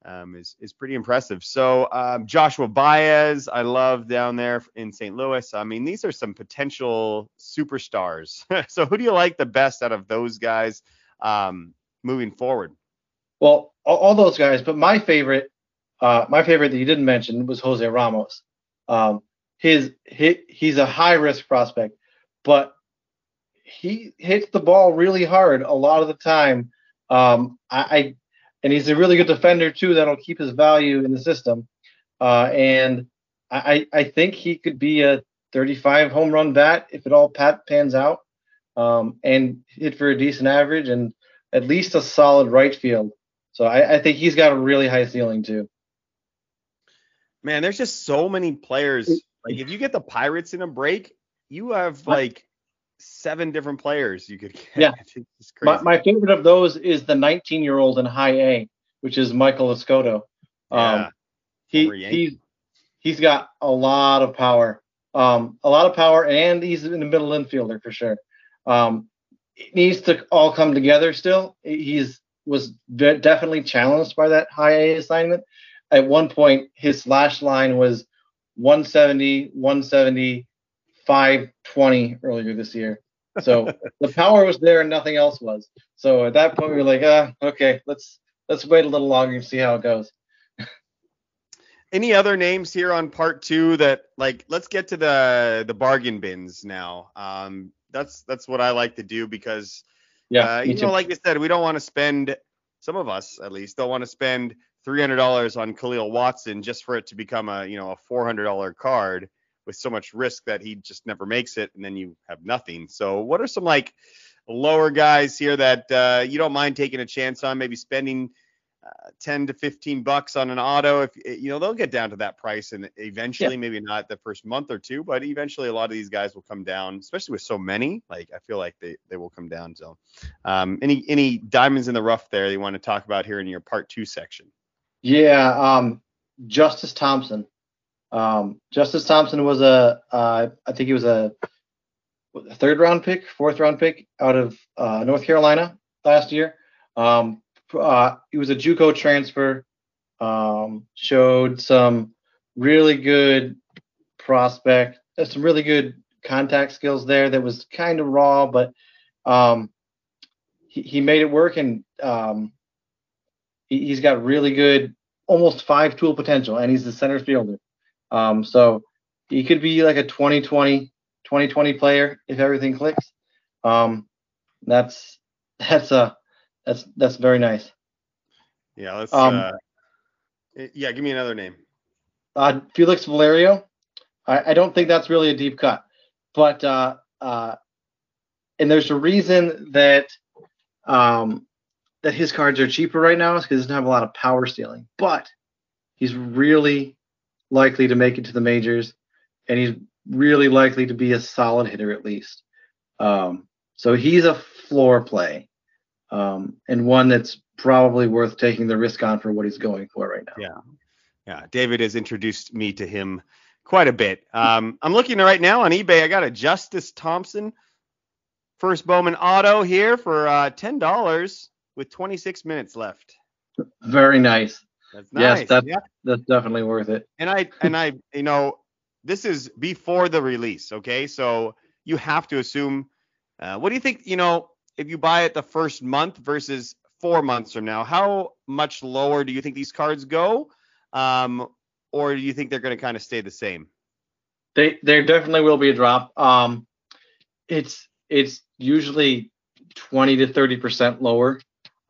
um, is is pretty impressive. So um, Joshua Baez, I love down there in St. Louis. I mean, these are some potential superstars. so who do you like the best out of those guys um, moving forward? Well, all, all those guys, but my favorite, uh, my favorite that you didn't mention was Jose Ramos. Um, his hit, he's a high risk prospect, but he hits the ball really hard a lot of the time. Um, I, I and he's a really good defender too. That'll keep his value in the system. Uh, and I, I think he could be a 35 home run bat if it all pat pans out, um, and hit for a decent average and at least a solid right field. So I, I think he's got a really high ceiling too. Man, there's just so many players. Like if you get the Pirates in a break, you have like seven different players you could get. Yeah. My, my favorite of those is the 19 year old in high A, which is Maikol Escotto. Yeah. Um, he, he's, he's got a lot of power, um, a lot of power, and he's in the middle infielder for sure. Um, it needs to all come together still. He's was de- definitely challenged by that high A assignment. At one point, his slash line was 170, 170, 520 earlier this year. So the power was there and nothing else was. So at that point, we were like, ah, okay, let's let's wait a little longer and see how it goes. Any other names here on part two that like let's get to the the bargain bins now. Um that's that's what I like to do because Yeah, uh, you too. know, like I said, we don't want to spend some of us at least don't want to spend three hundred dollars on Kahlil Watson just for it to become a you know a four hundred dollar card with so much risk that he just never makes it and then you have nothing. So what are some like lower guys here that uh, you don't mind taking a chance on, maybe spending uh, 10 to 15 bucks on an auto? If you know they'll get down to that price and eventually maybe not the first month or two but eventually a lot of these guys will come down especially with so many. Like i feel like they, they will come down. So um, any any diamonds in the rough there you want to talk about here in your part two section? Yeah, um, Justice Thompson. Um, Justice Thompson was a, uh, I think he was a, third round pick, fourth round pick out of uh, North Carolina last year. Um, uh, he was a JUCO transfer. Um, showed some really good prospect, some really good contact skills there that was kind of raw, but um, he, he made it work and um, he, he's got really good, almost five tool potential, and he's the center fielder. Um, so he could be like a 2020 2020 player if everything clicks. Um, that's that's uh that's that's very nice. Yeah, let's. Um, uh, yeah, give me another name. Uh, Felix Valerio, I, I don't think that's really a deep cut, but uh, uh, and there's a reason that um, that his cards are cheaper right now is because he doesn't have a lot of power stealing, but he's really likely to make it to the majors, and he's really likely to be a solid hitter at least. Um, so he's a floor play, um, and one that's probably worth taking the risk on for what he's going for right now. Yeah. Yeah, David has introduced me to him quite a bit. Um, I'm looking right now on eBay. I got a Justice Thompson first Bowman auto here for uh, ten dollars with 26 minutes left. Very nice. That's Yes, nice. that- yeah. That's definitely worth it. And I and I you know this is before the release, okay? So you have to assume. Uh, what do you think? You know, if you buy it the first month versus four months from now, how much lower do you think these cards go? Um, or do you think they're going to kind of stay the same? They there definitely will be a drop. Um, it's it's usually 20 to 30 percent lower.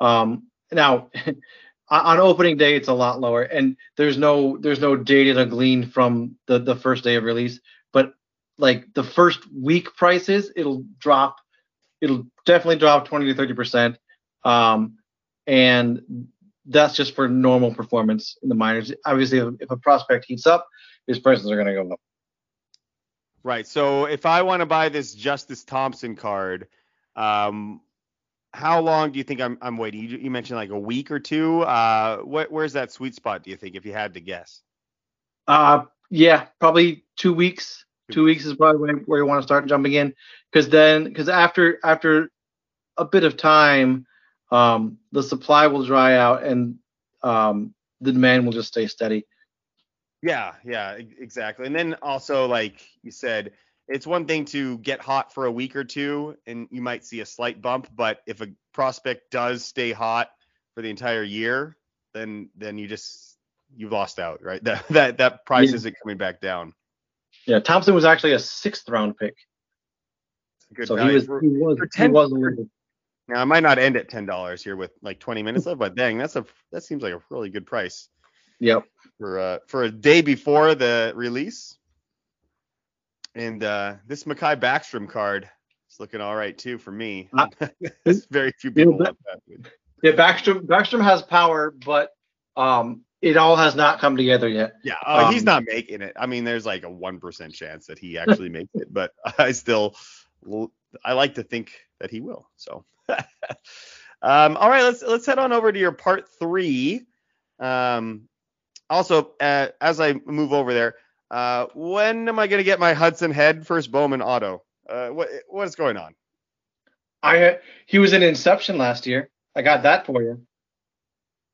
Um, now on opening day it's a lot lower, and there's no there's no data to glean from the the first day of release. But like the first week prices, it'll drop. It'll definitely drop 20 to 30 percent. Um, and that's just for normal performance in the minors. Obviously, if, if a prospect heats up, his prices are going to go up. Right. So if I want to buy this Justice Thompson card, um, how long do you think I'm, I'm waiting? You, you mentioned like a week or two. Uh, what, where's that sweet spot? Do you think, if you had to guess? Uh, yeah, probably two weeks. Two weeks is probably where, where you want to start jumping in, because then, because after after a bit of time, um, the supply will dry out and um, the demand will just stay steady. Yeah, yeah, exactly. And then also, like you said, it's one thing to get hot for a week or two, and you might see a slight bump. But if a prospect does stay hot for the entire year, then then you just you've lost out, right? That that that price Yeah. isn't coming back down. Yeah, Thompson was actually a sixth round pick, Good so he was he was for he was. Now I might not end at ten dollars here with like 20 minutes left, but dang, that's a that seems like a really good price Yep. for uh for a day before the release. And uh this Mahki Backstrom card is looking all right too for me. Uh, There's very few people but- want that. Yeah, Backstrom Backstrom has power, but um, it all has not come together yet. Yeah, he's Um, not making it. I mean, there's like a one percent chance that he actually makes it, but I still, I like to think that he will. So, um, all right, let's let's head on over to your part three. Um, also, uh, as I move over there, uh, when am I gonna get my Hudson Head first Bowman auto? Uh, what what is going on? I he was in Inception last year. I got that for you.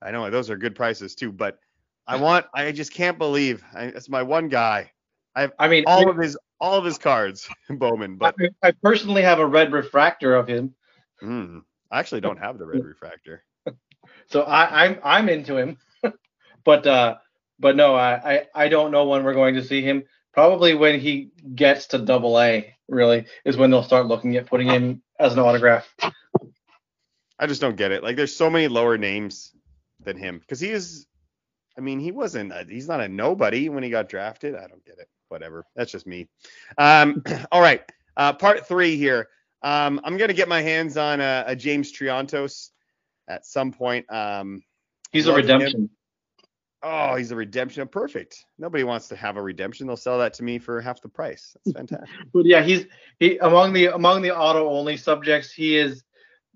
I know those are good prices too, but I want, I just can't believe I, it's my one guy. I I mean, all of his all of his cards, Bowman, but I, I personally have a red refractor of him, mm, I actually don't have the red refractor. so I, I'm I'm into him. but uh, but no, I, I I don't know when we're going to see him. Probably when he gets to Double A, really, is when they'll start looking at putting him as an autograph. I just don't get it. Like there's so many lower names than him because he is. I mean, he wasn't. A, he's not a nobody when he got drafted. I don't get it. Whatever. That's just me. Um, all right. Uh, part three here. Um, I'm gonna get my hands on a, a James Triantos at some point. Um, He's a redemption. him. Oh, he's a redemption. Perfect. Nobody wants to have a redemption. They'll sell that to me for half the price. That's fantastic. But yeah, he's he among the among the auto only subjects, he is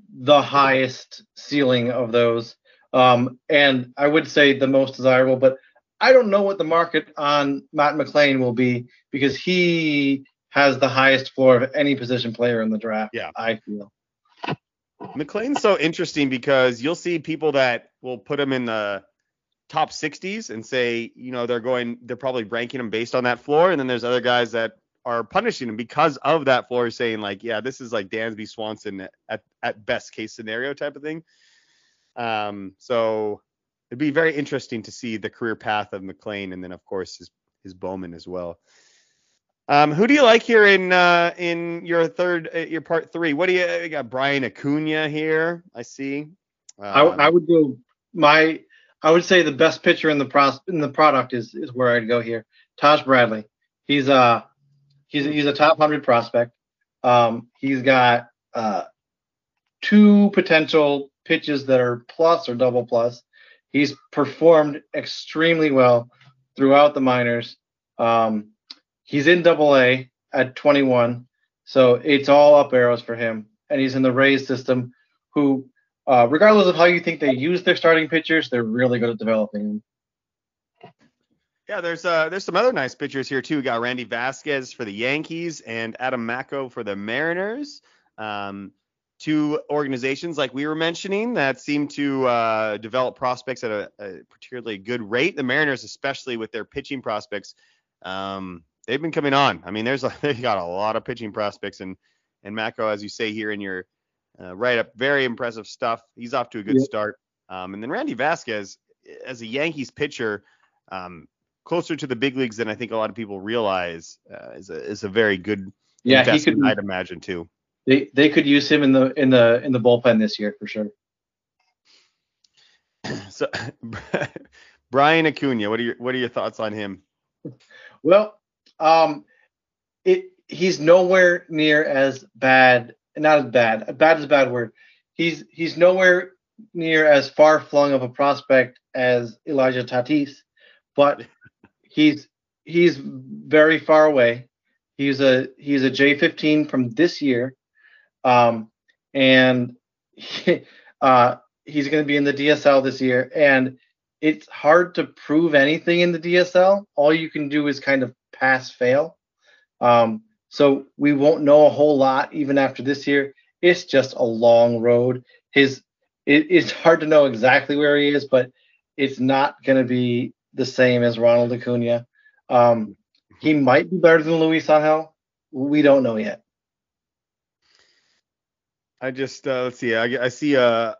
the highest ceiling of those. Um, and I would say the most desirable, but I don't know what the market on Matt McLain will be because he has the highest floor of any position player in the draft. Yeah. I feel. McLain's so interesting because you'll see people that will put him in the top 60s and say, you know, they're going, they're probably ranking them based on that floor, and then there's other guys that are punishing them because of that floor saying like, yeah, this is like Dansby Swanson at at best case scenario type of thing. Um, so it'd be very interesting to see the career path of McLain and then of course his his Bowman as well. Um, who do you like here in uh, in your third uh, your part three? What do you, you got? Bryan Acuna here, I see. I, Um, I would go my I would say the best pitcher in the pros in the product is is where I'd go here. Taj Bradley. He's uh he's he's a top hundred prospect. Um, he's got uh two potential pitches that are plus or double plus. He's performed extremely well throughout the minors. Um, he's in double A at 21, so it's all up arrows for him. And he's in the Rays system, who, uh, regardless of how you think they use their starting pitchers, they're really good at developing them. Yeah, there's uh there's some other nice pitchers here too. We got Randy Vasquez for the Yankees and Adam Macko for the Mariners. Um, two organizations like we were mentioning that seem to uh, develop prospects at a, a particularly good rate. The Mariners, especially with their pitching prospects, um, they've been coming on. I mean, there's a, they got a lot of pitching prospects and and Macko, as you say here in your uh, write up, very impressive stuff. He's off to a good Yeah. start. Um, and then Randy Vasquez, as a Yankees pitcher, um, closer to the big leagues than I think a lot of people realize, uh, is a is a very good Yeah, he could. I'd imagine too. They they could use him in the in the in the bullpen this year for sure. So Bryan Acuna, what are your what are your thoughts on him? Well, um, it he's nowhere near as bad. Not as bad. Bad is a bad word. He's he's nowhere near as far flung of a prospect as Elijah Tatis, but he's he's very far away. He's a he's a J15 from this year, um, and he, uh, he's going to be in the DSL this year. And it's hard to prove anything in the DSL. All you can do is kind of pass fail. Um, so we won't know a whole lot even after this year. It's just a long road. His it, it's hard to know exactly where he is, but it's not going to be the same as Ronald Acuna. Um, he might be better than Luisangel. We don't know yet. I just uh, let's see. I, I see uh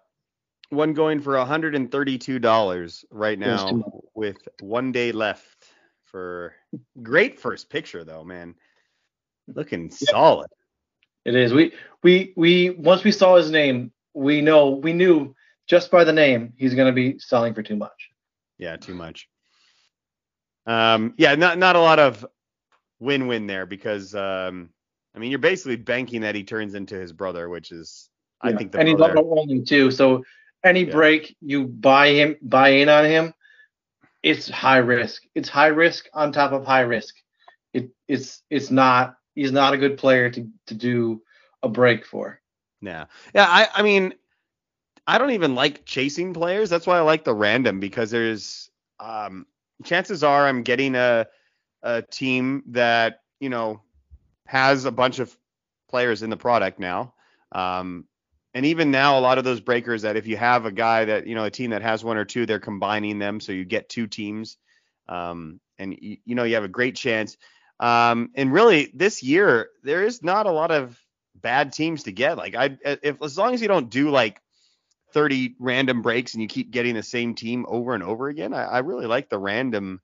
one going for $132 right now with one day left for great first picture though, man. Looking solid. It is. We we we once we saw his name, we know we knew just by the name he's going to be selling for too much. Yeah, too much. Um, yeah, not not a lot of win-win there because um, I mean you're basically banking that he turns into his brother, which is I think the and he's brother. auto only too. So any Yeah. break you buy him buy in on him, it's high risk. It's high risk on top of high risk. It it's it's not he's not a good player to to do a break for. Yeah. Yeah, I I mean I don't even like chasing players. That's why I like the random because there's um chances are I'm getting a a team that, you know, has a bunch of players in the product now. Um and even now a lot of those breakers that if you have a guy that, you know, a team that has one or two, they're combining them so you get two teams. Um and you, you know you have a great chance. Um and really this year there is not a lot of bad teams to get. Like I if as long as you don't do like 30 random breaks and you keep getting the same team over and over again, I, I really like the random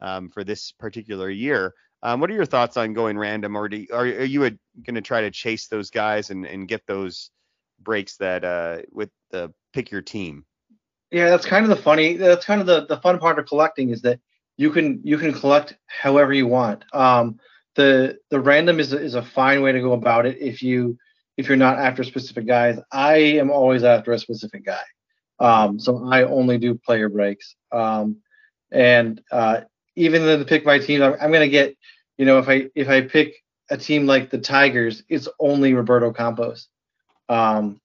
um, for this particular year. Um, what are your thoughts on going random, or do are, are you going to try to chase those guys and, and get those breaks that uh, with the pick your team? Yeah, that's kind of the funny. That's kind of the the fun part of collecting is that you can you can collect however you want. Um, the the random is a, is a fine way to go about it if you if you're not after specific guys. I am always after a specific guy. Um, so I only do player breaks. Um, and uh, even though to pick my team, I'm, I'm gonna get you know if I if I pick a team like the Tigers, it's only Roberto Campos. Um,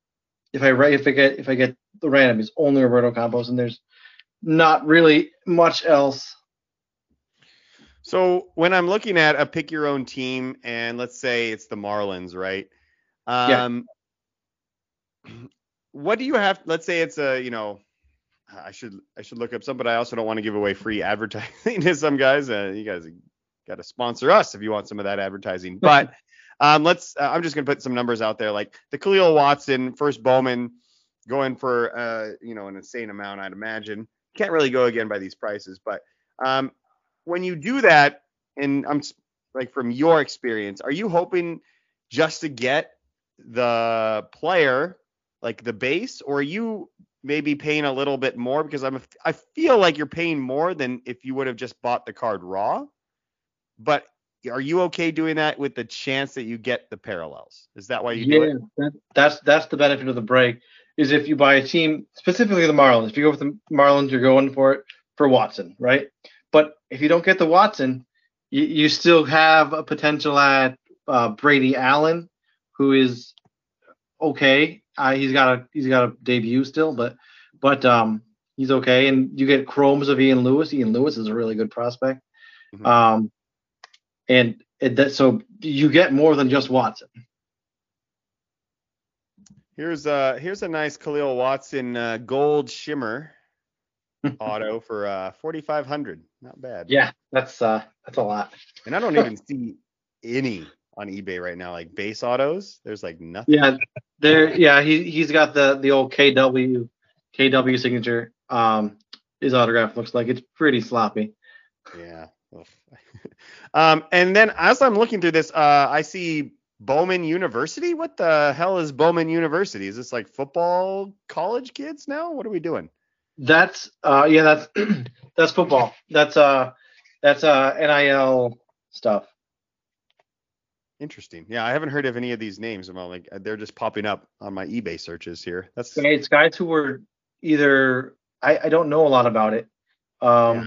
if I if I get if I get the random, it's only Roberto Campos, and there's not really much else. So when I'm looking at a pick your own team, and let's say it's the Marlins, right? Yeah. Um, what do you have? Let's say it's a, you know, I should I should look up some, but I also don't want to give away free advertising to some guys. Uh, you guys got to sponsor us if you want some of that advertising. But um, let's. Uh, I'm just gonna put some numbers out there, like the Kahlil Watson first Bowman going for uh, you know an insane amount, I'd imagine. Can't really go again by these prices, but um, when you do that, and I'm like from your experience, are you hoping just to get the player like the base, or are you maybe paying a little bit more because I'm I feel like you're paying more than if you would have just bought the card raw. But are you okay doing that with the chance that you get the parallels? Is that why you do yeah, it? that, that's that's the benefit of the break. Is if you buy a team, specifically the Marlins. If you go with the Marlins, you're going for it for Watson, right? But if you don't get the Watson, you, you still have a potential at uh, Brady Allen, who is okay. Uh, he's got a he's got a debut still, but but um he's okay. And you get chromes of Ian Lewis. Ian Lewis is a really good prospect. Mhm. Um, and it, that, so you get more than just Watson. Here's uh here's a nice Kahlil Watson uh, gold shimmer auto for uh 4500. Not bad. Yeah, that's uh that's a lot. And I don't even see any on eBay right now like base autos. There's like nothing. Yeah, there. Yeah, he he's got the the old KW KW signature. Um, his autograph looks like it's pretty sloppy. Yeah. Um, and then as I'm looking through this, uh, I see Bowman University. What the hell is Bowman University? Is this like football college kids now? What are we doing? That's uh yeah that's that's football. That's uh that's uh NIL stuff. Interesting. Yeah, I haven't heard of any of these names. I'm like they're just popping up on my eBay searches here. That's It's guys who were either I I don't know a lot about it. Um, Yeah.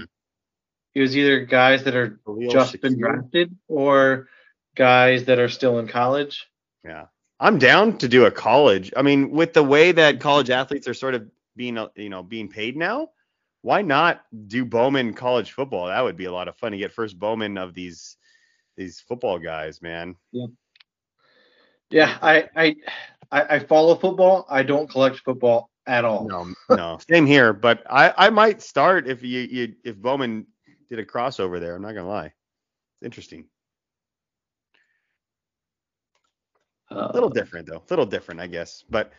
it was either guys that are Khalil just been drafted or guys that are still in college. Yeah. I'm down to do a college. I mean, with the way that college athletes are sort of being, uh, you know, being paid now, why not do Bowman college football? That would be a lot of fun to get first Bowman of these these football guys, man. Yeah, I I I, I follow football. I don't collect football at all. No, no, same here. But I I might start if you, you if Bowman did a crossover there. I'm not gonna lie. It's interesting. Uh, A little different though. A little different, I guess. But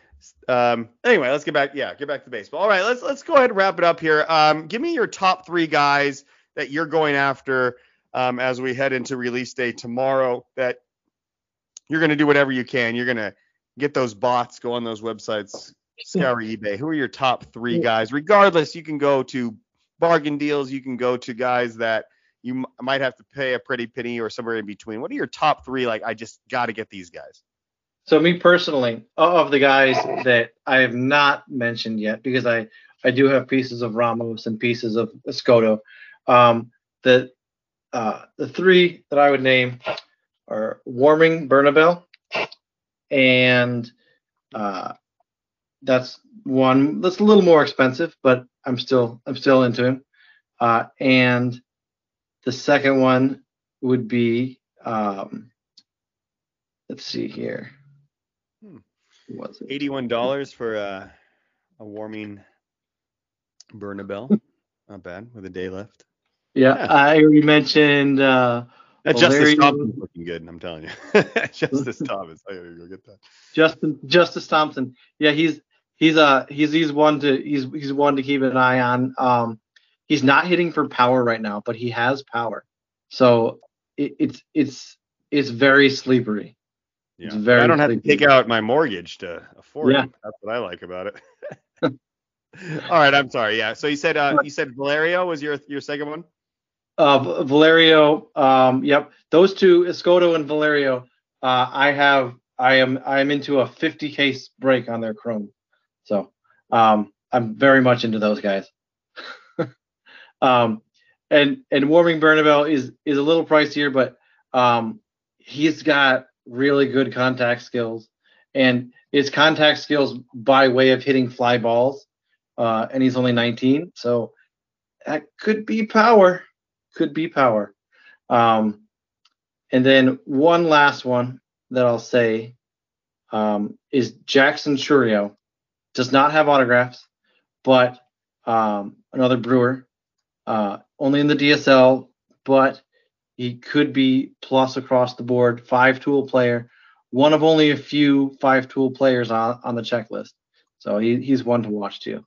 um, anyway, let's get back. Yeah, get back to baseball. All right, let's let's go ahead and wrap it up here. Um, give me your top three guys that you're going after um, as we head into release day tomorrow. That you're going to do whatever you can. You're going to get those bots, go on those websites, scour eBay. Who are your top three guys? Regardless, you can go to bargain deals. You can go to guys that you m- might have to pay a pretty penny or somewhere in between. What are your top three? Like, I just got to get these guys. So me personally, of the guys that I have not mentioned yet, because I I do have pieces of Ramos and pieces of Escotto. Um, the uh, the three that I would name are Warming Bernabel, and uh, that's one that's a little more expensive, but I'm still I'm still into him. Uh, and the second one would be um, let's see here. Was it? Eighty-one dollars for a, a Warming Bernabel. Not bad with a day left. Yeah, Yeah. I already mentioned uh, That Justice Valerio- Thompson's looking good, I'm telling you. Justice Thomas, I gotta go get that. Justin Justice Thompson. Yeah, he's he's uh he's he's one to he's he's one to keep an eye on. Um, he's not hitting for power right now, but he has power. So it, it's it's it's very sleepery. It's Yeah. very I don't have to take out my mortgage to afford Yeah. him. That's what I like about it. All right, I'm sorry. Yeah. So you said uh you said Valerio was your your second one? Uh, Valerio. Um, yep, those two, Escotto and Valerio. Uh, I have I am I am into a 50 case break on their Chrome. So um, I'm very much into those guys. um, and and Warming Bernabel is is a little pricier, but um, he's got really good contact skills, and his contact skills by way of hitting fly balls. Uh, and he's only 19, so that could be power. Could be power. Um, and then one last one that I'll say um, is Jackson Chourio. Does not have autographs, but um, another brewer. Uh, only in the DSL, but He could be plus across the board, five tool player, one of only a few five tool players on, on the checklist. So he, he's one to watch too.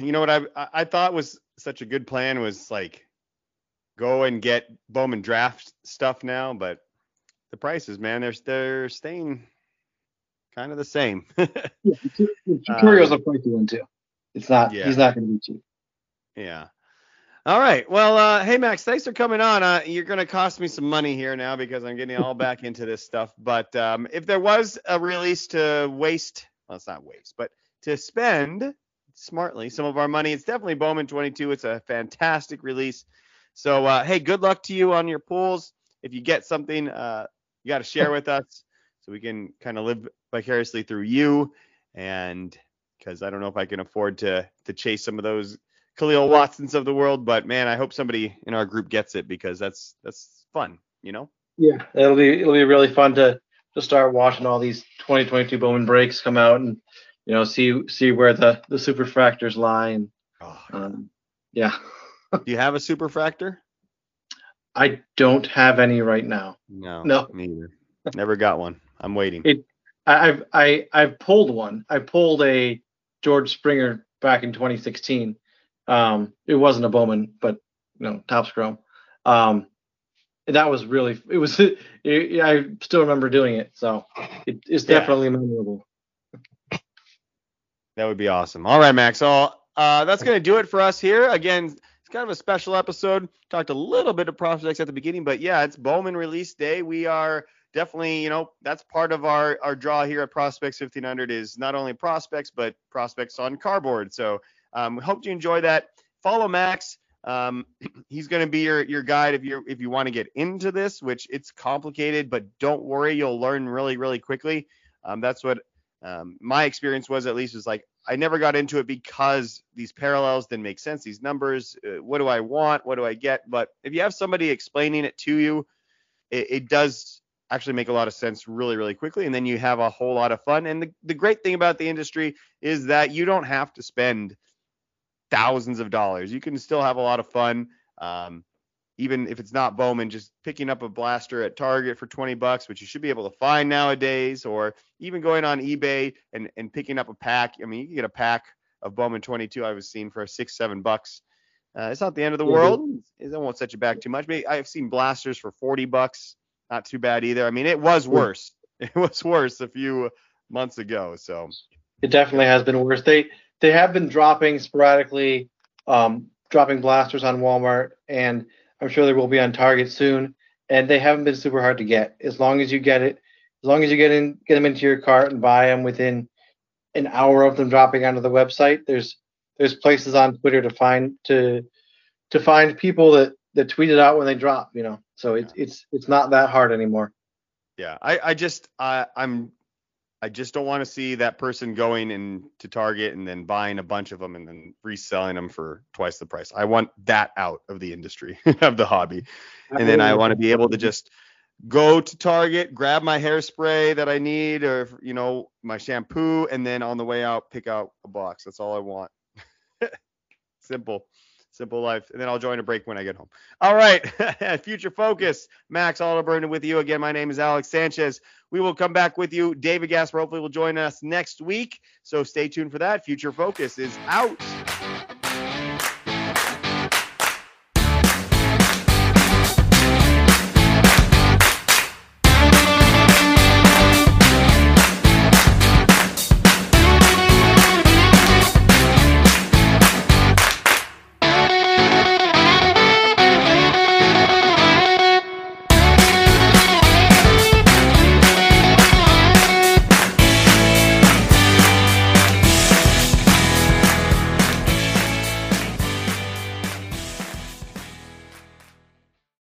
You know what I I- thought was such a good plan was like go and get Bowman draft stuff now, but the prices, man, they're they're staying kind of the same. Yeah, Chourio's a pricey one too. It's not. Yeah. He's not going to be cheap. Yeah. All right. Well, uh, hey Max, thanks for coming on. Uh, you're gonna cost me some money here now because I'm getting all back into this stuff. But um, if there was a release to waste, well, it's not waste, but to spend smartly some of our money, it's definitely Bowman 22. It's a fantastic release. So uh, hey, good luck to you on your pools. If you get something, uh, you got to share with us so we can kind of live vicariously through you. And because I don't know if I can afford to to chase some of those Kahlil Watsons of the world, but man, I hope somebody in our group gets it because that's that's fun, you know. Yeah, it'll be it'll be really fun to to start watching all these 2022 Bowman breaks come out and you know see see where the the superfractors lie and Oh, um, yeah. do you have a superfractor? I don't have any right now. No. No. Me either. Never got one. I'm waiting. It- I, I've I I've pulled one. I pulled a George Springer back in 2016. Um, it wasn't a Bowman, but you know, Topps Chrome. Um, that was really it was. It, I still remember doing it, so it, it's Yeah. definitely memorable. That would be awesome. All right, Max. So uh, that's going to do it for us here. Again, it's kind of a special episode. Talked a little bit of prospects at the beginning, but yeah, it's Bowman release day. We are definitely, you know, that's part of our our draw here at Prospects 1500 is not only prospects but prospects on cardboard. So um, we hope you enjoy that. Follow Max. Um, he's going to be your your guide if you if you want to get into this, which it's complicated, but don't worry, you'll learn really really quickly. Um, that's what um, my experience was at least was like I never got into it because these parallels didn't make sense. These numbers, uh, what do I want? What do I get? But if you have somebody explaining it to you, it, it does actually make a lot of sense really, really quickly. And then you have a whole lot of fun. And the, the great thing about the industry is that you don't have to spend thousands of dollars. You can still have a lot of fun. Um, even if it's not Bowman, just picking up a blaster at Target for 20 bucks, which you should be able to find nowadays, or even going on eBay and, and picking up a pack. I mean, you can get a pack of Bowman 22 I was seeing for six, seven bucks. Uh, it's not the end of the world. It won't set you back too much. Maybe I've seen blasters for 40 bucks. Not too bad either. I mean, it was worse. It was worse a few months ago. So It definitely has been worse. They they have been dropping sporadically, um, dropping blasters on Walmart, and I'm sure they will be on Target soon. And they haven't been super hard to get. As long as you get it, as long as you get in, get them into your cart and buy them within an hour of them dropping onto the website. There's there's places on Twitter to find to to find people that that tweet it out when they drop. You know, so it's it's it's not that hard anymore. yeah, I, I just I, I'm I just don't want to see that person going into Target and then buying a bunch of them and then reselling them for twice the price. I want that out of the industry of the hobby. And then I want to be able to just go to Target, grab my hairspray that I need or you know, my shampoo and then on the way out pick out a box. That's all I want. Simple. Simple life. And then I'll join a break when I get home. All right. Future Focus. Max Oliver with you again. My name is Alex Sanchez. We will come back with you. David Gasper hopefully will join us next week. So stay tuned for that. Future Focus is out.